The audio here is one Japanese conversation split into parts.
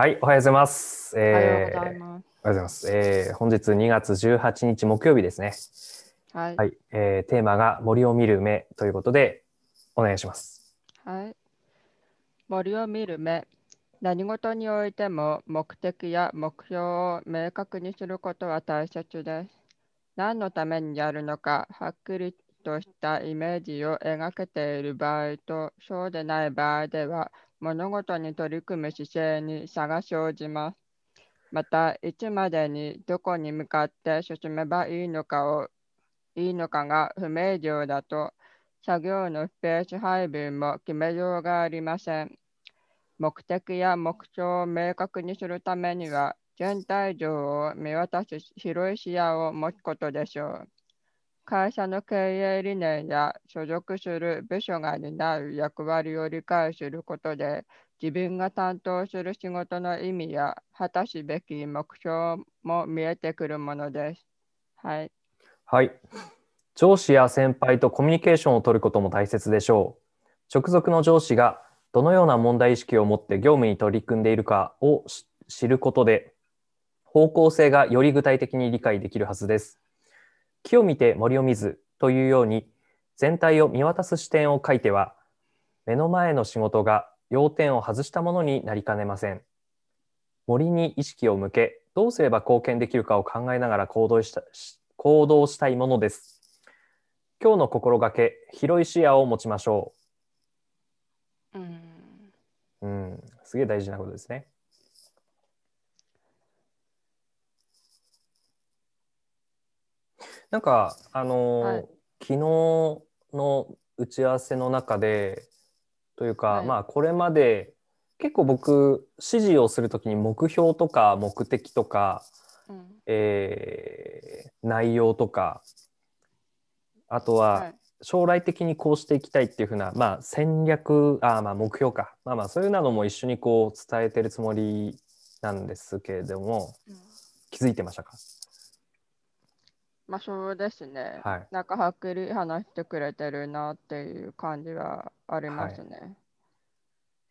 はい、おはようございます。おはようございえーます。おはようございます。えー本日2月18日木曜日ですね。はい。はい、えーテーマが森を見る目ということでお願いします。はい。森を見る目。何事においても目的や目標を明確にすることは大切です。何のためにやるのか、はっきりとしたイメージを描けている場合と、そうでない場合では、物事に取り組む姿勢に差が生じます。また、いつまでにどこに向かって進めばいいのかをいいのかが不明瞭だと、作業のスペース配分も決めようがありません。目的や目標を明確にするためには、全体像を見渡す広い視野を持つことでしょう。会社の経営理念や所属する部署が担う役割を理解することで、自分が担当する仕事の意味や果たすべき目標も見えてくるものです。はい。はい。上司や先輩とコミュニケーションを取ることも大切でしょう。直属の上司がどのような問題意識を持って業務に取り組んでいるかを知ることで、方向性がより具体的に理解できるはずです。木を見て森を見ずというように、全体を見渡す視点を書いては、目の前の仕事が要点を外したものになりかねません。森に意識を向け、どうすれば貢献できるかを考えながら行動したし行動したいものです。今日の心がけ、広い視野を持ちましょう。うん、すげえ大事なことですね。なんか、あのーはい。昨日の打ち合わせの中で、というか、はい。まあ、これまで結構僕、指示をするときに目標とか目的とか、うん。えー内容とか、あとははい。将来的にこうしていきたいっていうふうな、まあ、戦略あーまあ目標か、まあ、まあそういうのも一緒にこう伝えてるつもりなんですけれどもうん。気づいてましたか？まあそうですね。はいなんかはっきり話してくれてるなっていう感じはありますね。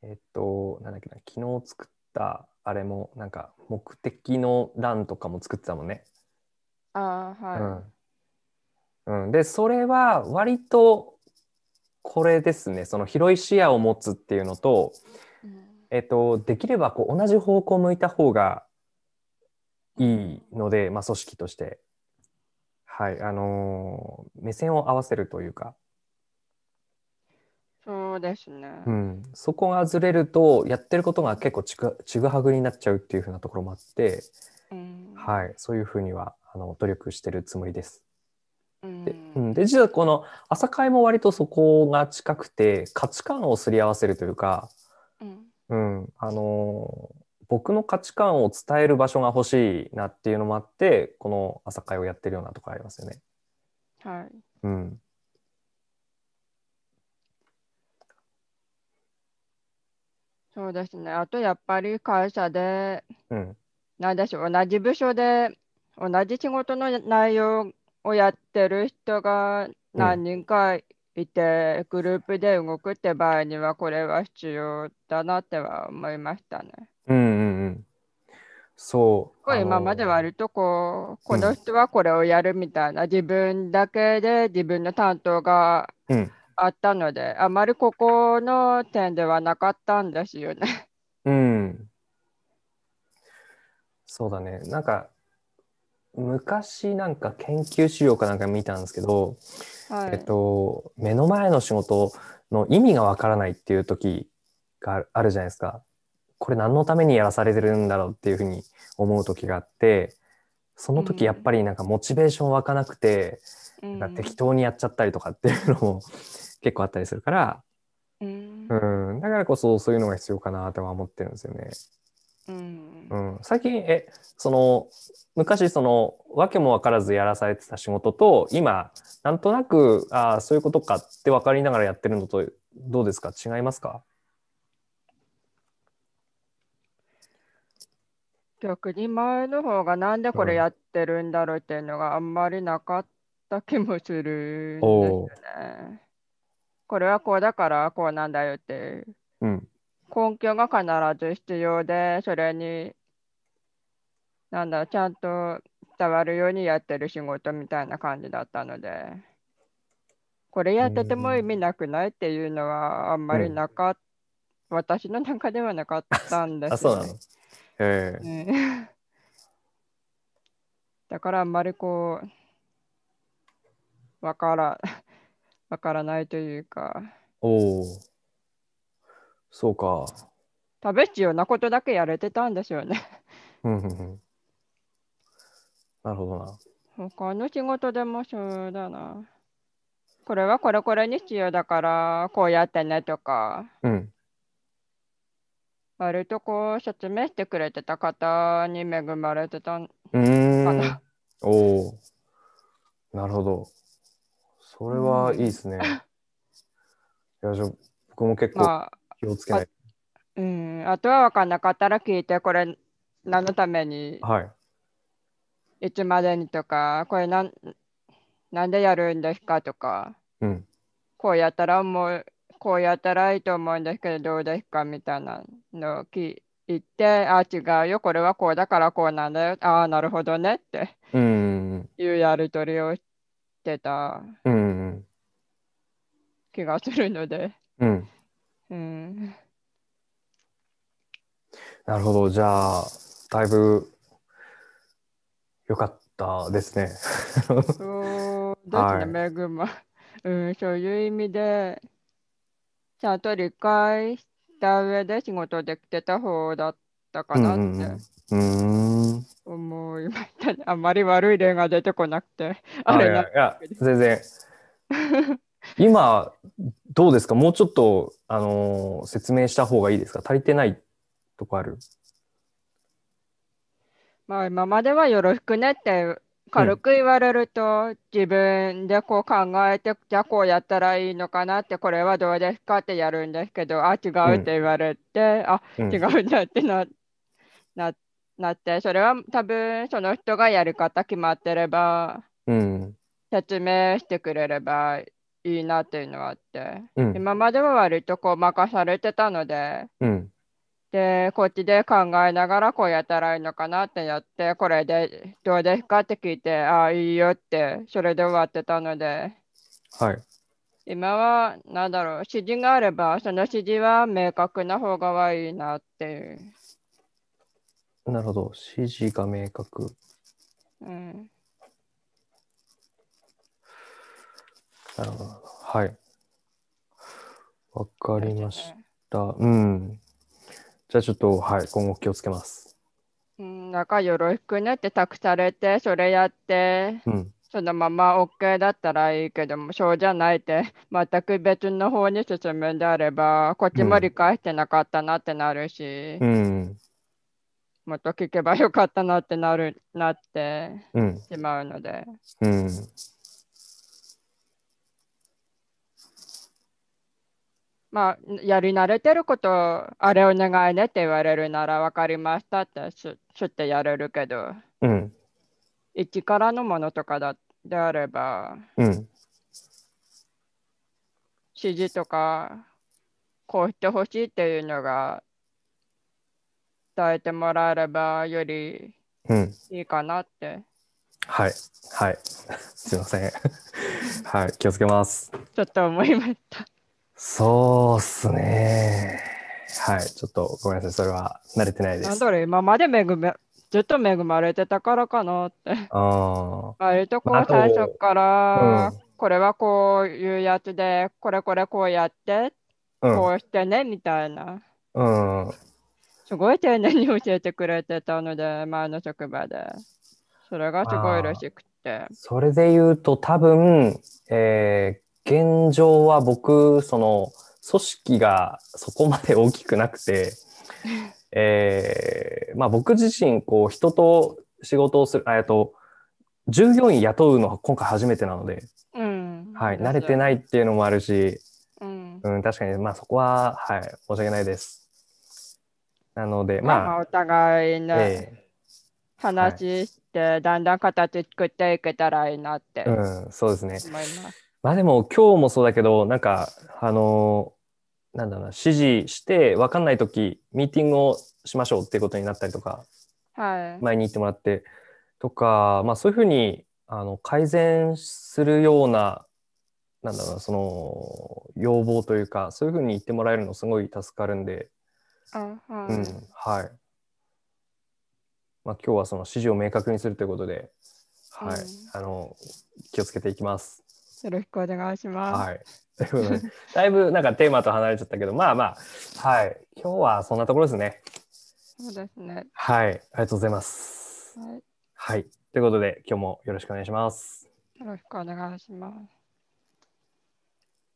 えっとなんだっけな昨日作ったあれもなんか目的の欄とかも作ってたもんね。ああ、はい。うんうん、でそれは割とこれですねその広い視野を持つっていうのと、うんえっと、できればこう同じ方向を向いた方がいいので、まあ、組織として、はいあのー目線を合わせるというか、そうですね。うん、そこがずれるとやってることが結構ちぐちぐはぐになっちゃうっていうふうなところもあって、うん。はい、そういうふうにはあの努力してるつもりです。うん。でうん、で実はこの朝会も割とそこが近くて価値観をすり合わせるというか、うん。うん、あのー僕の価値観を伝える場所が欲しいなっていうのもあってこの朝会をやってるようなところありますよね。はい。うん、そうですね。あとやっぱり会社で、うん、なんでしょう、同じ部署で同じ仕事の内容をやってる人が何人かいて、グループで動くって場合には、これは必要だなっては思いましたね。うん、うん、うん。そう。今まで割とこう、こうんの人はこれをやるみたいな、自分だけで自分の担当がうん、あったので、あまりここの点ではなかったんですよね。うん。そうだね。なんか昔なんか研究資料かなんか見たんですけど、はい。えっと、目の前の仕事の意味がわからないっていう時があるじゃないですか。これ何のためにやらされてるんだろうっていうふうに思う時があって、その時やっぱりなんかモチベーション湧かなくて、うんなんか適当にやっちゃったりとかっていうのも 結構あったりするから、うんうん、だからこそそういうのが必要かなとは思ってるんですよね。うんうん、最近えその昔その訳も分からずやらされてた仕事と今なんとなくああそういうことかって分かりながらやってるのとどうですか？違いますか？逆に前の方がなんでこれやってるんだろうっていうのがあんまりなかった気もするんですよね。これはこうだからこうなんだよってうん。根拠が必ず必要で、それに、なんだ、ちゃんと伝わるようにやってる仕事みたいな感じだったので、これやってても意味なくないっていうのはあんまりなかった、私の中ではなかったんですあ、そうなの？へえ。うん だからあんまりこう、わから、わからないというか、おお。そうか。食べ必要なことだけやれてたんですよね。うんうんうん。なるほどな。他の仕事でもそうだな。これはこれこれに必要だから、こうやってねとか、うん。割とこう説明してくれてた方に恵まれてたかな。。おお。なるほど。それはいいですね。いや、じゃあ僕も結構まあ、気をつけない。うん、あとは分かんなかったら聞いて、これ何のために、はい。いつまでにとか、これなんなんでやるんですかとか、うん。こうやったらもう、こうやったらいいと思うんですけど、どうですかみたいなのを聞いて、あ、違うよ、これはこうだからこうなんだよ、ああ、なるほどねってうん。いうやり取りをしてた。気がするので、うん。うん、なるほど。じゃあ、だいぶ良かったですね。そう ですね、恵ま、うん、そういう意味で、ちゃんと理解した上で仕事できてた方だったかなうんって。思いましたね。あんまり悪い例が出てこなくて、あれなやいや、全然。今、どうですか？もうちょっと、あのー説明した方がいいですか？足りてないとこある？まあ今まではよろしくねって軽く言われると、自分でこう考えて、じゃあこうやったらいいのかなって、これはどうですかってやるんですけど、あ、違うって言われて、あ、うん違うんだってなななって、それは多分その人がやり方決まってれば、うん。説明してくれればいいなっていうのはあって、うん。今までは割とこう任されてたので、うん。で、こっちで考えながらこうやったらいいのかなってやって、これでどうですかって聞いて、ああ、いいよって、それで終わってたので、はい。今は、なんだろう、指示があれば、その指示は明確な方がいいなっていう。なるほど。指示が明確。うん、なるほど。はい。わかりました。うん。じゃあちょっと、はい。今後気をつけます。うん、なんかよろしくねって託されて、それやって、うん。そのまま OK だったらいいけども、そうじゃないって、全く別の方に進むんであれば、こっちも理解してなかったなってなるし、うん。もっと聞けばよかったなってなるなってうん。しまうので、うん。まあ、やり慣れてること、あれお願いねって言われるなら分かりましたってししってやれるけど、うん。一からのものとかだであれば、うん。指示とか、こうしてほしいっていうのが伝えてもらえればよりうん。いいかなって、はい。はい。すいません。はい。気をつけます。ちょっと思いました。そうっすね。はい。ちょっとごめんなさい。それは慣れてないです。なんだろう、今まで恵めずっと恵まれてたからかなって。あ割とこう最初から、うんこれはこういうやつで、これこれこうやって、あ。こうしてねみたいな。うん。うん。すごい丁寧に教えてくれてたので、前の職場で。それがすごい嬉しくて。それで言うと多分、えー現状は僕、その、組織がそこまで大きくなくて、えーまあ僕自身、こう、人と仕事をする、あえっと、従業員雇うのは今回初めてなので、うん。はい、慣れてい。ないっていうのもあるし、うん。うん、確かに、まあそこは、はい、申し訳ないです。なので、まあ、ままあ、あお互いね、え話して、だんだん形作っていけたらいいなってーうん、そうですね。思います。まあでも今日もそうだけど、なんか、あの、なんだろうな、指示して分かんないとき、ミーティングをしましょうっていうことになったりとか、はい。前に言ってもらって、とか、まあそういうふうに、あの、改善するような、なんだろうな、その、要望というか、そういうふうに言ってもらえるのすごい助かるんで、あはい。うん、はい。まあ今日はその指示を明確にするということで、はい、うんあの、気をつけていきます。よろしくお願いします。はい。ということで、だいぶなんかテーマと離れちゃったけど、まあまあ、はい。今日はそんなところですね。そうですね。はい。ありがとうございます。はい。はい。ということで、今日もよろしくお願いします。よろしくお願いします。